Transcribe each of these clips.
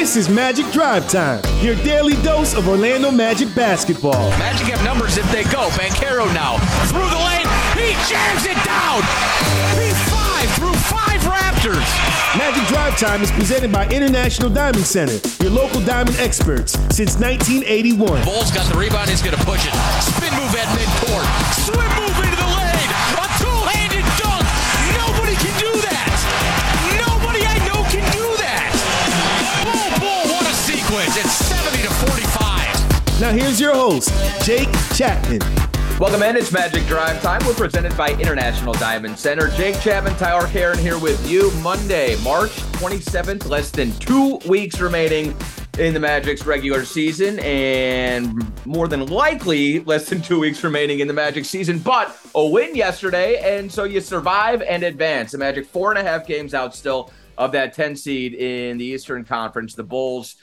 This is Magic Drive Time, your daily dose of Orlando Magic basketball. Magic have numbers if they go. Banchero now through the lane. He jams it down. He five through five Raptors. Magic Drive Time is presented by International Diamond Center, your local diamond experts since 1981. Bol's got the rebound. He's going to push it. Spin move at midcourt. Swim Now here's your host, Jake Chapman. Welcome in. It's Magic Drive Time. We're presented by International Diamond Center. Jake Chapman, Tyler Karen here with you. Monday, March 27th, less than two weeks remaining in the Magic's regular season, and more than likely less than two weeks remaining in the Magic season. But a win yesterday, and so you survive and advance. The Magic four and a half games out still of that 10 seed in the Eastern Conference. The Bulls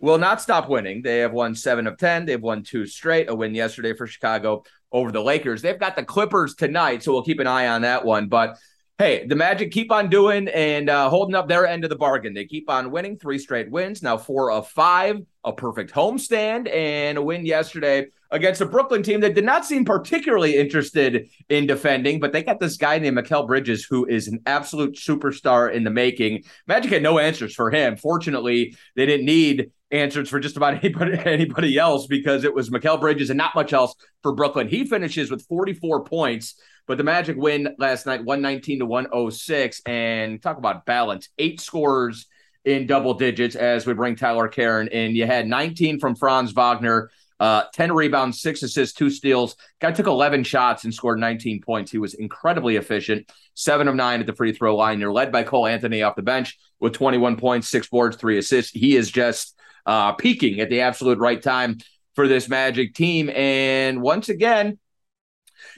will not stop winning. They have won seven of 10. They've won two straight. A win yesterday for Chicago over the Lakers. They've got the Clippers tonight, so we'll keep an eye on that one. But hey, the Magic keep on doing and uh, holding up their end of the bargain. They keep on winning three straight wins, now four of five, a perfect homestand, and a win yesterday against a Brooklyn team that did not seem particularly interested in defending, but they got this guy named Mikal Bridges, who is an absolute superstar in the making. Magic had no answers for him. Fortunately, they didn't need answers for just about anybody anybody else because it was Mikal Bridges and not much else for Brooklyn. He finishes with 44 points, but the Magic win last night 119 to 106 and talk about balance. Eight scores in double digits as we bring Tyler Karen in. You had 19 from Franz Wagner, uh, 10 rebounds, six assists, two steals. Guy took 11 shots and scored 19 points. He was incredibly efficient. Seven of nine at the free throw line. You're led by Cole Anthony off the bench with 21 points, six boards, three assists. He is just uh, peaking at the absolute right time for this Magic team. And once again,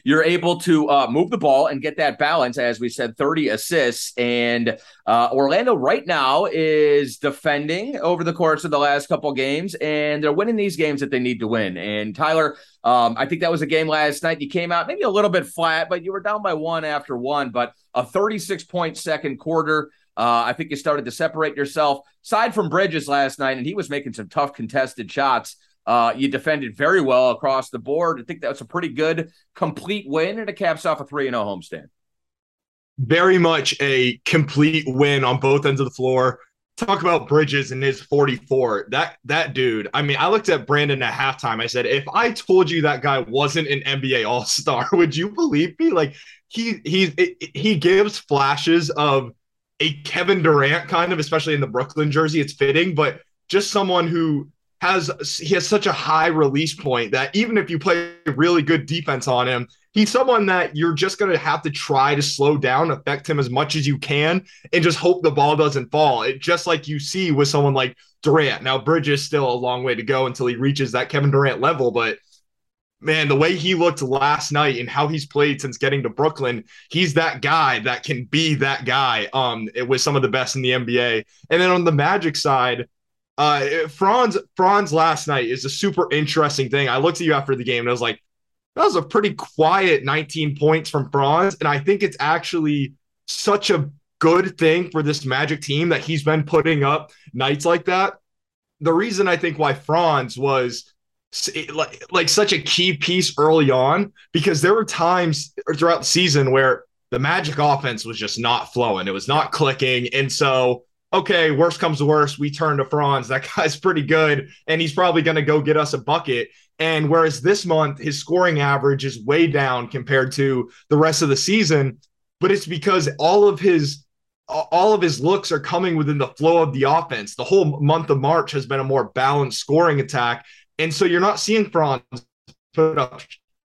you're able to uh, move the ball and get that balance. As we said, 30 assists. And uh, Orlando right now is defending over the course of the last couple games, and they're winning these games that they need to win. And Tyler, um, I think that was a game last night. You came out maybe a little bit flat, but you were down by one after one, but a 36 point second quarter. Uh, I think you started to separate yourself. Aside from Bridges last night, and he was making some tough contested shots. Uh, you defended very well across the board. I think that was a pretty good complete win, and it caps off a 3 0 homestand. Very much a complete win on both ends of the floor. Talk about Bridges and his 44. That that dude. I mean, I looked at Brandon at halftime. I said, if I told you that guy wasn't an NBA All Star, would you believe me? Like he he he gives flashes of a Kevin Durant kind of, especially in the Brooklyn jersey. It's fitting, but just someone who has he has such a high release point that even if you play really good defense on him, he's someone that you're just going to have to try to slow down, affect him as much as you can, and just hope the ball doesn't fall. It just like you see with someone like Durant. Now Bridges still a long way to go until he reaches that Kevin Durant level, but man, the way he looked last night and how he's played since getting to Brooklyn, he's that guy that can be that guy. Um, some of the best in the NBA. And then on the Magic side, uh, Franz Franz last night is a super interesting thing. I looked at you after the game and I was like, that was a pretty quiet 19 points from Franz, and I think it's actually such a good thing for this Magic team that he's been putting up nights like that. The reason I think why Franz was like, like such a key piece early on because there were times throughout the season where the Magic offense was just not flowing. It was not clicking. And so, okay, worst comes to worst, we turn to Franz. That guy's pretty good, and he's probably going to go get us a bucket. And whereas this month, his scoring average is way down compared to the rest of the season, but it's because all of his all of his looks are coming within the flow of the offense. The whole month of March has been a more balanced scoring attack. And so you're not seeing Franz put up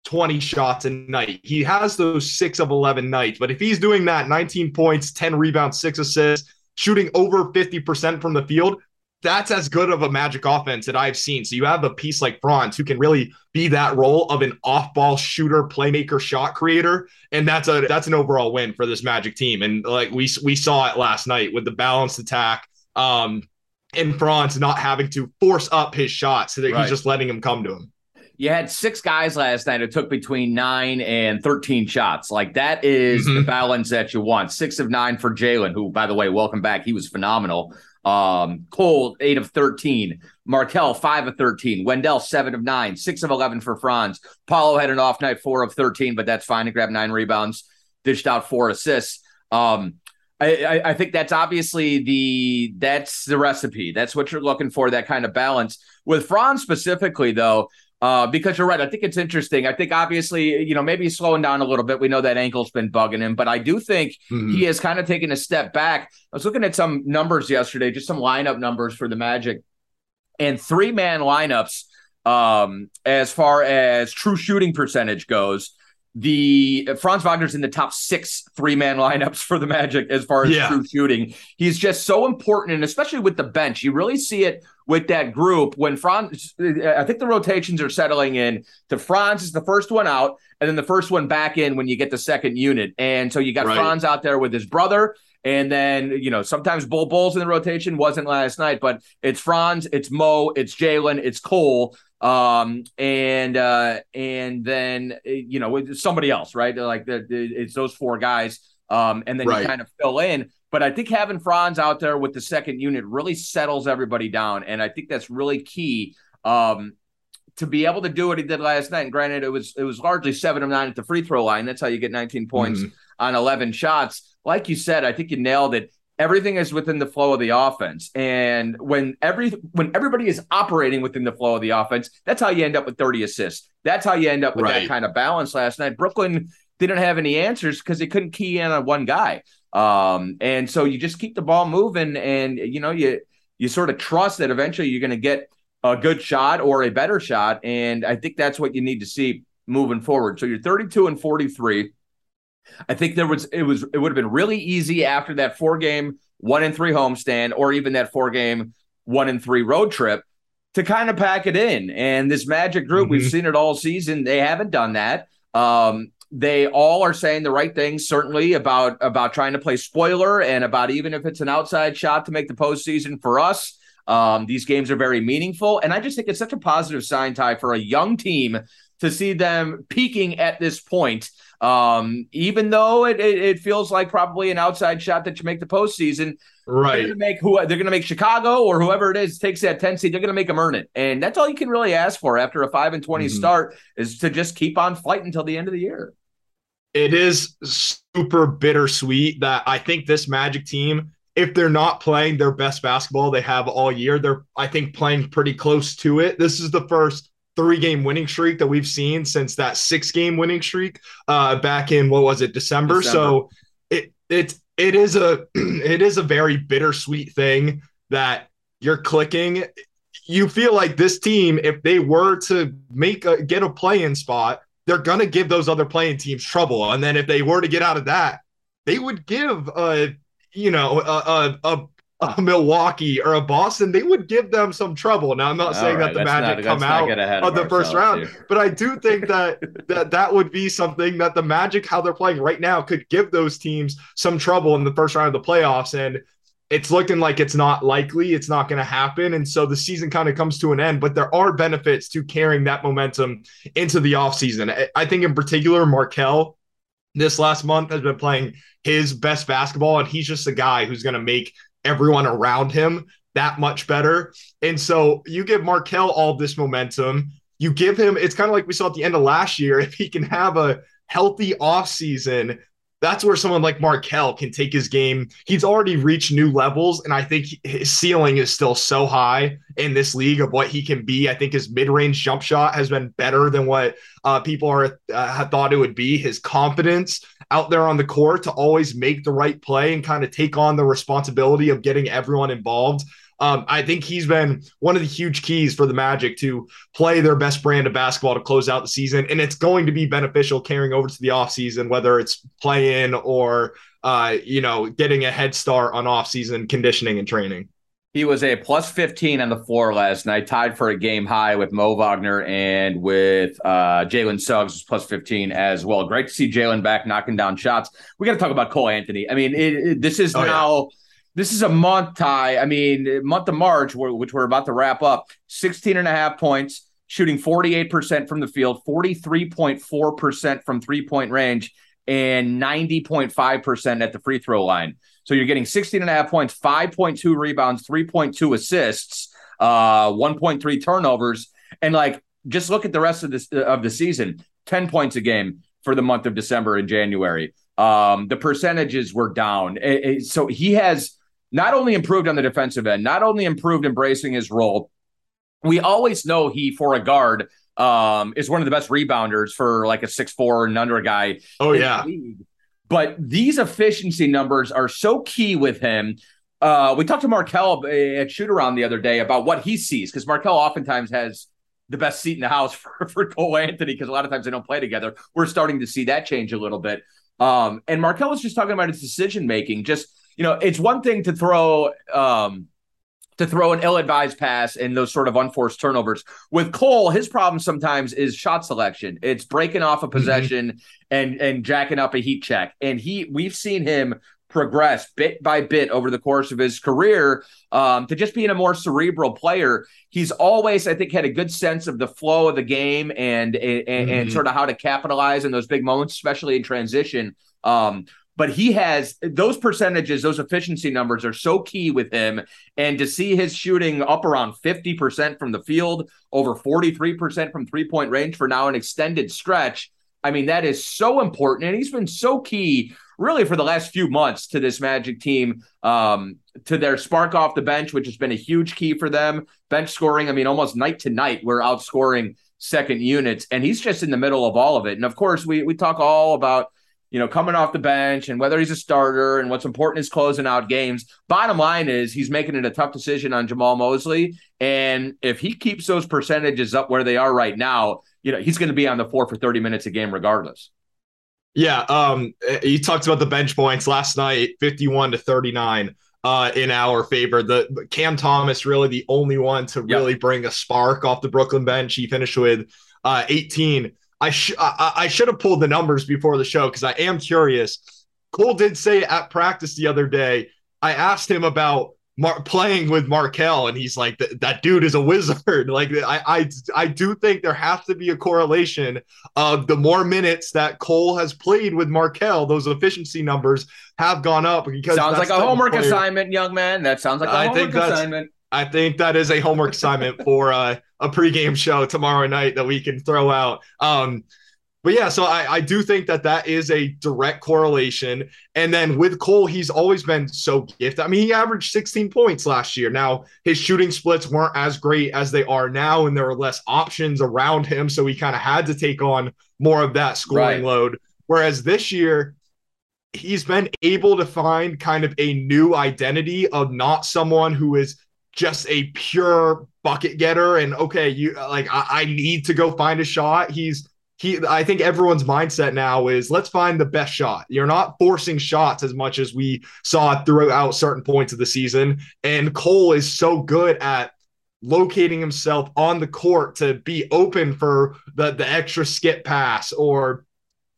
20 shots a night. He has those six of 11 nights. But if he's doing that 19 points, 10 rebounds, six assists, shooting over 50% from the field, that's as good of a magic offense that I've seen. So you have a piece like Franz who can really be that role of an off-ball shooter, playmaker, shot creator, and that's a that's an overall win for this Magic team. And like we we saw it last night with the balanced attack. Um, and Franz not having to force up his shot so that right. he's just letting him come to him. You had six guys last night who took between nine and 13 shots. Like that is mm-hmm. the balance that you want. Six of nine for Jalen, who, by the way, welcome back. He was phenomenal Um, Cole, eight of 13. Markelle, five of 13. Wendell, seven of nine. Six of 11 for Franz. Paolo had an off night, four of 13, but that's fine to grab nine rebounds, dished out four assists. Um, I, I, think that's obviously the that's the recipe. That's what you're looking for, that kind of balance. With Franz specifically, though, uh, because you're right. I think it's interesting. I think obviously, you know, maybe he's slowing down a little bit. We know that ankle's been bugging him, but I do think mm-hmm. he has kind of taken a step back. I was looking at some numbers yesterday, just some lineup numbers for the Magic, and three man lineups um, as far as true shooting percentage goes the uh, Franz Wagner's in the top six three man lineups for the Magic as far as yeah. true shooting. He's just so important, and especially with the bench, you really see it with that group when Franz. Uh, I think the rotations are settling in. To Franz is the first one out, and then the first one back in when you get the second unit. And so you got right. Franz out there with his brother. And then, you know, sometimes Bol Bol's in the rotation, wasn't last night, but it's Franz, it's Mo, it's Jalen, it's Cole um and uh and then you know with somebody else right? Like the, the, it's those four guys. Um and then right. you kind of fill in. But i think having franz out there with the second unit really settles everybody down. And i think that's really key um to be able to do what he did last night. And granted it was it was largely seven of nine at the free throw line. That's how you get 19 points mm-hmm. on 11 shots. Like you said i think you nailed it everything is within the flow of the offense. And when every when everybody is operating within the flow of the offense, that's how you end up with 30 assists. That's how you end up with right. that kind of balance last night. Brooklyn didn't have any answers because they couldn't key in on one guy. Um, and so you just keep the ball moving and you know you you sort of trust that eventually you're going to get a good shot or a better shot. And I think that's what you need to see moving forward. So you're 32 and 43. I think there was it was it would have been really easy after that four game one and three homestand or even that four game one and three road trip to kind of pack it in. And this Magic group, mm-hmm. we've seen it all season. They haven't done that. Um, they all are saying the right things, certainly about about trying to play spoiler and about even if it's an outside shot to make the postseason for us. Um, these games are very meaningful, and I just think it's such a positive sign, Ty, for a young team to see them peaking at this point um, even though it, it, it, feels like probably an outside shot that you make the postseason, right? They're gonna make who they're going to make Chicago or whoever it is takes that ten seed. They're going to make them earn it, and that's all you can really ask for after a five and 20 mm-hmm. start is to just keep on fighting until the end of the year. It is super bittersweet that I think this Magic team, if they're not playing their best basketball they have all year, they're I think playing pretty close to it. This is the first three game winning streak that we've seen since that six game winning streak uh, back in what was it December. December. So it it it is a it is a very bittersweet thing that you're clicking. You feel like this team, if they were to make a get a play-in spot, they're gonna give those other playing teams trouble. And then if they were to get out of that, they would give a you know a, a, a a Milwaukee or a Boston, they would give them some trouble. Now, I'm not All saying right, that the Magic not, come out of, the first round, here. but I do think that that that would be something that the Magic, how they're playing right now, could give those teams some trouble in the first round of the playoffs. And it's looking like it's not likely, it's not going to happen. And so the season kind of comes to an end, but there are benefits to carrying that momentum into the offseason. I think, in particular, Markelle this last month has been playing his best basketball, and he's just a guy who's going to make everyone around him that much better. And so you give Markelle all this momentum. You give him, it's kind of like we saw at the end of last year. If he can have a healthy offseason, that's where someone like Markelle can take his game. He's already reached new levels, and I think his ceiling is still so high in this league of what he can be. I think his mid-range jump shot has been better than what uh, people are uh, thought it would be. His confidence out there on the court to always make the right play and kind of take on the responsibility of getting everyone involved. Um, I think he's been one of the huge keys for the Magic to play their best brand of basketball to close out the season. And it's going to be beneficial carrying over to the offseason, whether it's play in or, uh, you know, getting a head start on offseason conditioning and training. He was a plus 15 on the floor last night, tied for a game high with Mo Wagner and with uh, Jalen Suggs, was plus 15 as well. Great to see Jalen back knocking down shots. We got to talk about Cole Anthony. I mean, it, it, this is oh, now. Yeah. This is a month Ty. I mean, month of March, which we're about to wrap up, 16 and a half points, shooting 48% from the field, 43.4% from three point range, and 90.5% at the free throw line. So you're getting 16 and a half points, 5.2 rebounds, 3.2 assists, uh, 1.3 turnovers, and like just look at the rest of this of the season. 10 points a game for the month of December and January. Um, the percentages were down. It, it, so he has not only improved on the defensive end, not only improved embracing his role. We always know he, for a guard, um, is one of the best rebounders for like a six four and under guy. Oh yeah. But these efficiency numbers are so key with him. Uh, we talked to Markelle at shoot around the other day about what he sees because Markelle oftentimes has the best seat in the house for, for Cole Anthony because a lot of times they don't play together. We're starting to see that change a little bit. Um, and Markelle was just talking about his decision making. Just you know, it's one thing to throw um, to throw an ill-advised pass and those sort of unforced turnovers. With Cole, his problem sometimes is shot selection. It's breaking off a mm-hmm. possession mm-hmm. and and jacking up a heat check. And he we've seen him progress bit by bit over the course of his career um, to just being a more cerebral player. He's always, I think, had a good sense of the flow of the game and and, mm-hmm. and sort of how to capitalize in those big moments, especially in transition. Um, but he has those percentages, those efficiency numbers are so key with him. And to see his shooting up around 50% from the field, over 43% from three point range for now an extended stretch. I mean, that is so important. And he's been so key, really, for the last few months to this Magic team, um, to their spark off the bench, which has been a huge key for them. Bench scoring, I mean, almost night to night, we're outscoring second units. And he's just in the middle of all of it. And of course, we, we talk all about you know, coming off the bench and whether he's a starter and what's important is closing out games. Bottom line is he's making it a tough decision on Jamahl Mosley. And if he keeps those percentages up where they are right now, you know, he's going to be on the floor for 30 minutes a game regardless. Yeah. Um, you talked about the bench points last night, 51 to 39 uh, in our favor. The Cam Thomas really the only one to really yep. bring a spark off the Brooklyn bench. He finished with uh, 18. I, sh- I, I should have pulled the numbers before the show because I am curious. Cole did say at practice the other day, I asked him about Mar- playing with Markelle, and he's like, "That dude is a wizard." like, I, I, I do think there has to be a correlation of the more minutes that Cole has played with Markelle, those efficiency numbers have gone up. Because sounds like a homework assignment, young man. That sounds like a I homework assignment. I think that is a homework assignment for uh, a pregame show tomorrow night that we can throw out. Um, but yeah, so I, I do think that that is a direct correlation. And then with Cole, he's always been so gifted. I mean, he averaged 16 points last year. Now, his shooting splits weren't as great as they are now, and there were less options around him. So he kind of had to take on more of that scoring right. load. Whereas this year, he's been able to find kind of a new identity of not someone who is just a pure bucket getter. And okay you like I, I, need to go find a shot. He's he i think everyone's mindset now is let's find the best shot. You're not forcing shots as much as we saw throughout certain points of the season. And cole is so good at locating himself on the court to be open for the the extra skip pass or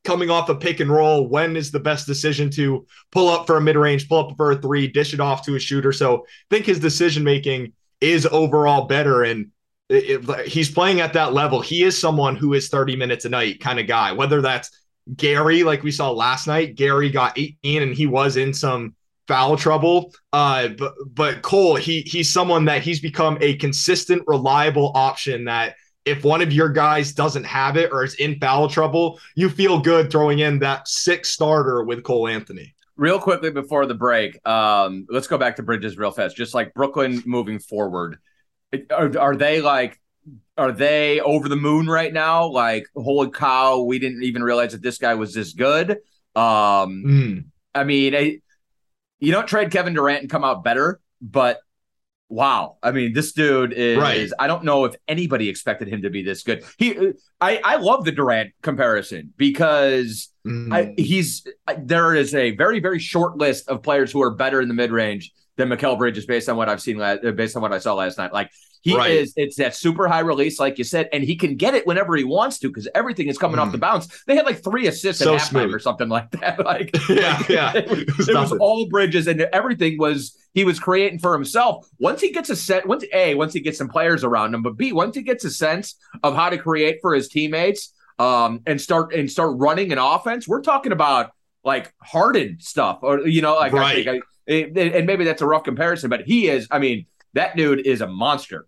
coming off a pick and roll, when is the best decision to pull up for a mid range, pull up for a three, dish it off to a shooter? So I think his decision making is overall better. And it, it, he's playing at that level. He is someone who is 30 minutes a night kind of guy, whether that's Gary, like we saw last night. Gary got 18 and he was in some foul trouble. Uh, but but Cole, he he's someone that he's become a consistent, reliable option that if one of your guys doesn't have it or is in foul trouble, you feel good throwing in that six starter with Cole Anthony. Real quickly before the break, um, let's go back to Bridges real fast. Just like Brooklyn moving forward, are, are they like are they over the moon right now? Like, holy cow, we didn't even realize that this guy was this good. Um, mm. I mean, I, you don't trade Kevin Durant and come out better, but wow. I mean, this dude is, right. I don't know if anybody expected him to be this good. He, I, I love the Durant comparison because mm. I, he's, there is a very, very short list of players who are better in the mid range than Mikal Bridges based on what I've seen, based on what I saw last night. Like, he right. is, it's that super high release, like you said, and he can get it whenever he wants to because everything is coming mm. off the bounce. They had like three assists so at halftime smooth. or something like that. Like, yeah, yeah. It, was, it was all Bridges and everything was he was creating for himself. Once he gets a set, once A, once he gets some players around him, but B, once he gets a sense of how to create for his teammates, um, and start and start running an offense, we're talking about like Harden stuff, or you know, like right. I think I, and maybe that's a rough comparison, but he is. I mean, that dude is a monster.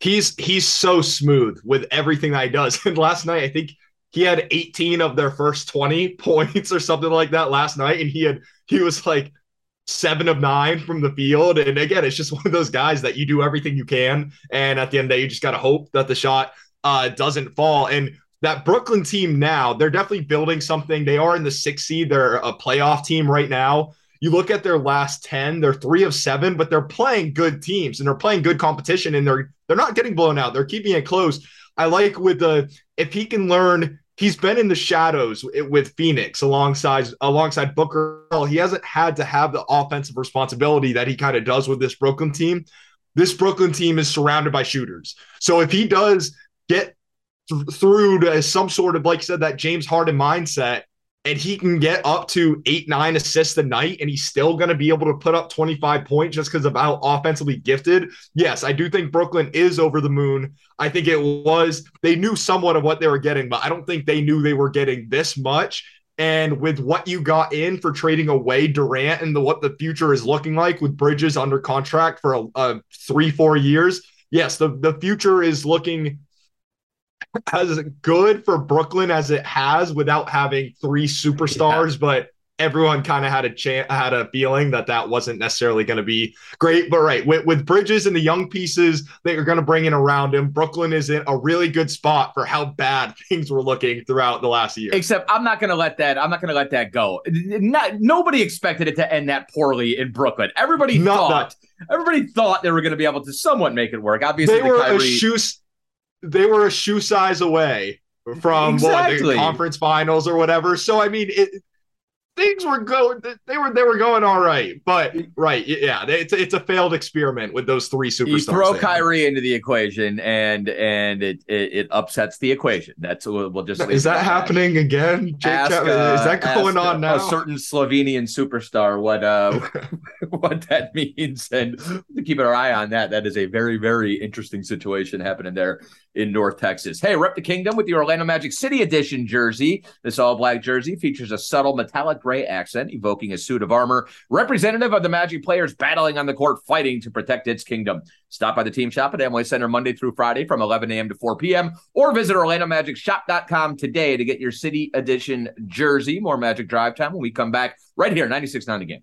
He's he's so smooth with everything that he does. And last night, I think he had 18 of their first 20 points or something like that last night, and he had he was like seven of nine from the field. And again, it's just one of those guys that you do everything you can, and at the end of the day, you just got to hope that the shot uh, doesn't fall. And that Brooklyn team now, they're definitely building something. They are in the sixth seed. They're a playoff team right now. You look at their last 10, they're three of seven, but they're playing good teams and they're playing good competition and they're they're not getting blown out. They're keeping it close. I like with the if he can learn he's been in the shadows with Phoenix alongside alongside Booker. He hasn't had to have the offensive responsibility that he kind of does with this Brooklyn team. This Brooklyn team is surrounded by shooters. So if he does get th- through to some sort of like you said that James Harden mindset and he can get up to eight, nine assists a night, and he's still going to be able to put up 25 points just because of how offensively gifted. Yes, I do think Brooklyn is over the moon. I think it was, they knew somewhat of what they were getting, but I don't think they knew they were getting this much. And with what you got in for trading away Durant and the, what the future is looking like with Bridges under contract for a, a three, four years, yes, the, the future is looking as good for Brooklyn as it has without having three superstars, yeah. but everyone kind of had a chance, had a feeling that that wasn't necessarily going to be great. But right, with, with Bridges and the young pieces that you're going to bring in around him, Brooklyn is in a really good spot for how bad things were looking throughout the last year. Except I'm not going to let that. I'm not going to let that go. Not nobody expected it to end that poorly in Brooklyn. Everybody not thought. That. Everybody thought they were going to be able to somewhat make it work. Obviously, they were Kyrie, a shoe they were a shoe size away from exactly. what, the conference finals or whatever. So I mean, it, things were going they were they were going all right. But right yeah it's, it's a failed experiment with those three superstars you throw there. Kyrie into the equation and and it, it, it upsets the equation. That's what we'll just is that happening again ask, uh, is that going on now? a certain Slovenian superstar what uh what that means. And to keep our eye on that that is a very very interesting situation happening there in North Texas hey rep the kingdom with the Orlando Magic City edition jersey this all black jersey features a subtle metallic gray accent, evoking a suit of armor, representative of the Magic players battling on the court, fighting to protect its kingdom. Stop by the team shop at Amway Center Monday through Friday from 11 a.m. to 4 p.m. or visit OrlandoMagicShop.com today to get your City Edition jersey. More Magic Drive Time when we come back right here, 96.9 again.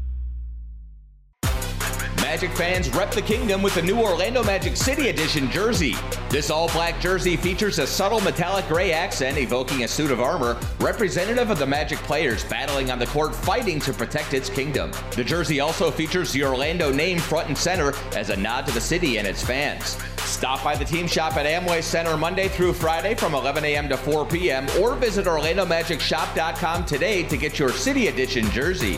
fans rep the kingdom with the new Orlando Magic City Edition jersey. This all black jersey features a subtle metallic gray accent evoking a suit of armor, representative of the Magic players battling on the court fighting to protect its kingdom. The jersey also features the Orlando name front and center as a nod to the city and its fans. Stop by the team shop at Amway Center Monday through Friday from 11 a.m. to 4 p.m. or visit OrlandoMagicShop.com today to get your City Edition jersey.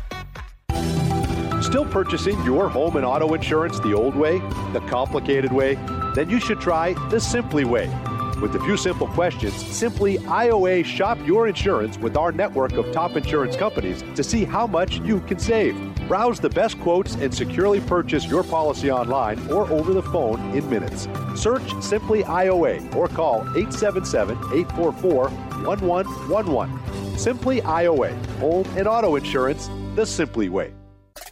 Still purchasing your home and auto insurance the old way, the complicated way? Then you should try the Simply Way. With a few simple questions, simply IOA shop your insurance with our network of top insurance companies to see how much you can save. Browse the best quotes and securely purchase your policy online or over the phone in minutes. Search Simply IOA or call 877 844 1111. Simply IOA, home and auto insurance the Simply Way.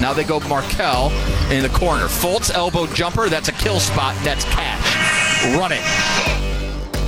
Now they go Markelle in the corner. Fultz elbow jumper. That's a kill spot. That's cash. Run it.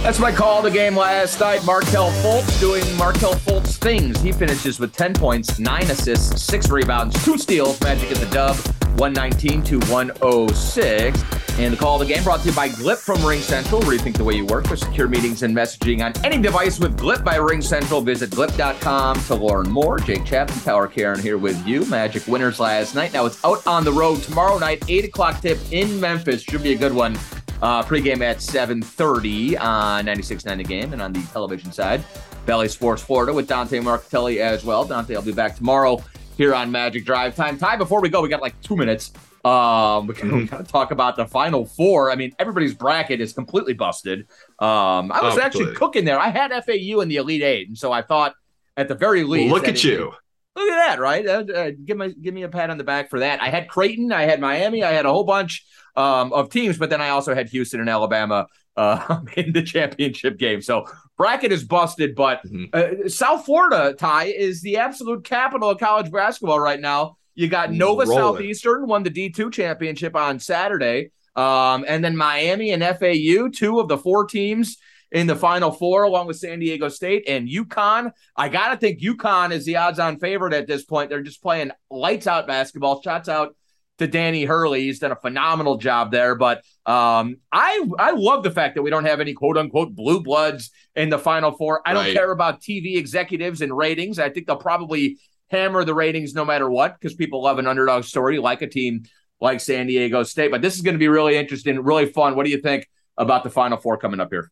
That's my call the game last night. Markelle Fultz doing Markelle Fultz things. He finishes with 10 points, 9 assists, 6 rebounds, 2 steals. Magic at the dub, 119 to 106. And the call of the game brought to you by Glip from Ring Central. Rethink the way you work with secure meetings and messaging on any device with Glip by Ring Central. Visit glip.com to learn more. Jake Chapman, Power Karen here with you. Magic winners last night. Now it's out on the road tomorrow night, 8 o'clock tip in Memphis. Should be a good one. Uh, pregame at 7.30 on 96.9 The Game and on the television side. Bally Sports Florida with Dante Marchitelli as well. Dante I'll be back tomorrow here on Magic Drive Time. Ty, before we go, we got like two minutes. Um, we can kind of talk about the final four. I mean, everybody's bracket is completely busted. Um, I was Oh, actually cooking there. I had FAU in the Elite Eight, and so I thought at the very least, Look at you. Look at that, right? Uh, uh, give me give me a pat on the back for that. I had Creighton, I had Miami, I had a whole bunch um, of teams, but then I also had Houston and Alabama uh, in the championship game. So bracket is busted, but Mhm. uh, South Florida, Ty is the absolute capital of college basketball right now. You got Nova. Southeastern won the D2 championship on Saturday. Um, and then Miami and FAU, two of the four teams in the Final Four, along with San Diego State and UConn. I got to think UConn is the odds on favorite at this point. They're just playing lights out basketball, shots out to Danny Hurley. He's done a phenomenal job there. But um, I I love the fact that we don't have any quote unquote blue bloods in the Final Four. I don't care about TV executives and ratings. I think they'll probably hammer the ratings no matter what because people love an underdog story like a team like San Diego State. But this is going to be really interesting, really fun. What do you think about the Final Four coming up here?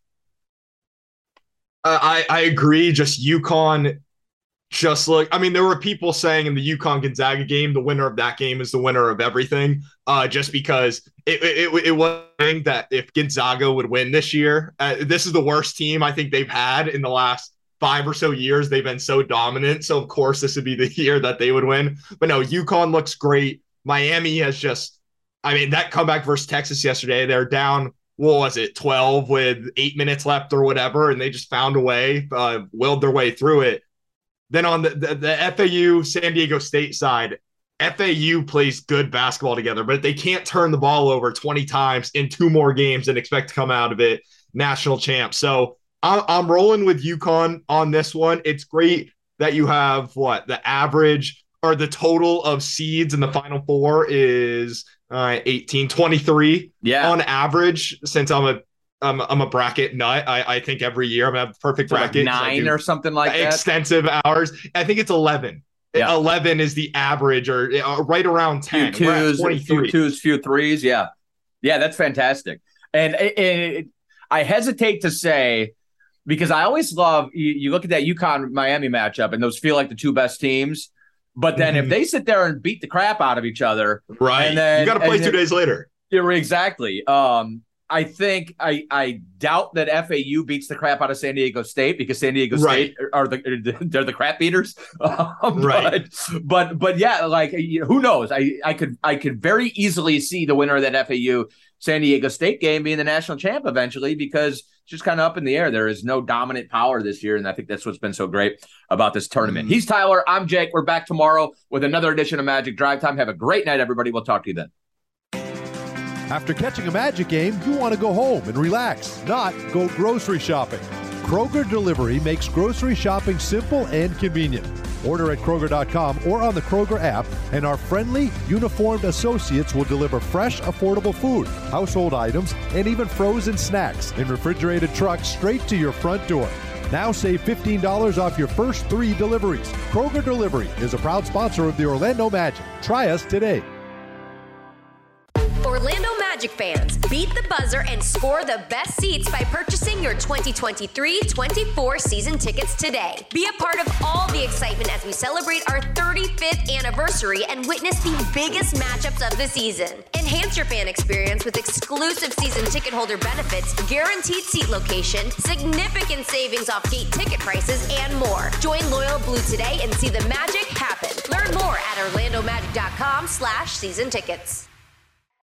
Uh, I I agree. Just UConn, just look. I mean, there were people saying in the UConn Gonzaga game, the winner of that game is the winner of everything. Uh, just because it it, it, it was that if Gonzaga would win this year, uh, this is the worst team I think they've had in the last five or so years. They've been so dominant. So of course this would be the year that they would win. But no, UConn looks great. Miami has just. I mean, that comeback versus Texas yesterday, they're down what was it 12 with eight minutes left or whatever and they just found a way uh, willed their way through it then on the, the, the fau san diego state side fau plays good basketball together but they can't turn the ball over 20 times in two more games and expect to come out of it national champ so i'm, I'm rolling with UConn on this one it's great that you have what the average or the total of seeds in the final four is uh, 18 23 Yeah. on average, since I'm a I'm, I'm a bracket nut, I, I think every year I'm gonna perfect So like bracket. I nine or something like that. extensive hours. I think it's 11. Yeah. 11 is the average, or uh, right around 10. We're at twos, few 23. twos, few threes. Yeah, yeah, that's fantastic. And, and I hesitate to say because I always love you, you look at that UConn Miami matchup, and those feel like the two best teams. But then Mhm. if they sit there and beat the crap out of each other, Right. And then- you got to play two then- days later. yeah, exactly. Um, I think I I doubt that FAU beats the crap out of San Diego State because San Diego Right. State are the they're the crap beaters. Um, Right. But, but but yeah, like you know, who knows? I I could I could very easily see the winner of that FAU San Diego State game being the national champ eventually because just kind of up in the air. There is no dominant power this year, and I think that's what's been so great about this tournament. Mm-hmm. He's Tyler. I'm Jake. We're back tomorrow with another edition of Magic Drive Time. Have a great night, everybody. We'll talk to you then. After catching a Magic game, you want to go home and relax, not go grocery shopping. Kroger Delivery makes grocery shopping simple and convenient. Order at Kroger.com or on the Kroger app, and our friendly, uniformed associates will deliver fresh, affordable food, household items, and even frozen snacks in refrigerated trucks straight to your front door. Now save $15 off your first three deliveries. Kroger Delivery is a proud sponsor of the Orlando Magic. Try us today. Magic fans, beat the buzzer and score the best seats by purchasing your 2023-24 season tickets today. Be a part of all the excitement as we celebrate our 35th anniversary and witness the biggest matchups of the season. Enhance your fan experience with exclusive season ticket holder benefits, guaranteed seat location, significant savings off gate ticket prices, and more. Join Loyal Blue today and see the magic happen. Learn more at orlandomagic.com slash season tickets.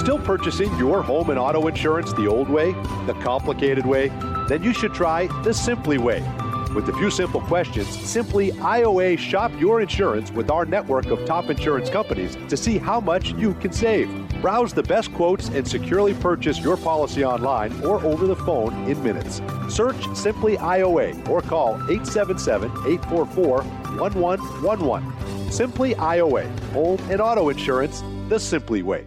Still purchasing your home and auto insurance the old way, the complicated way? Then you should try the Simply way. With a few simple questions, simply IOA shop your insurance with our network of top insurance companies to see how much you can save. Browse the best quotes and securely purchase your policy online or over the phone in minutes. Search Simply IOA or call 877 844 1111. Simply IOA, home and auto insurance the Simply way.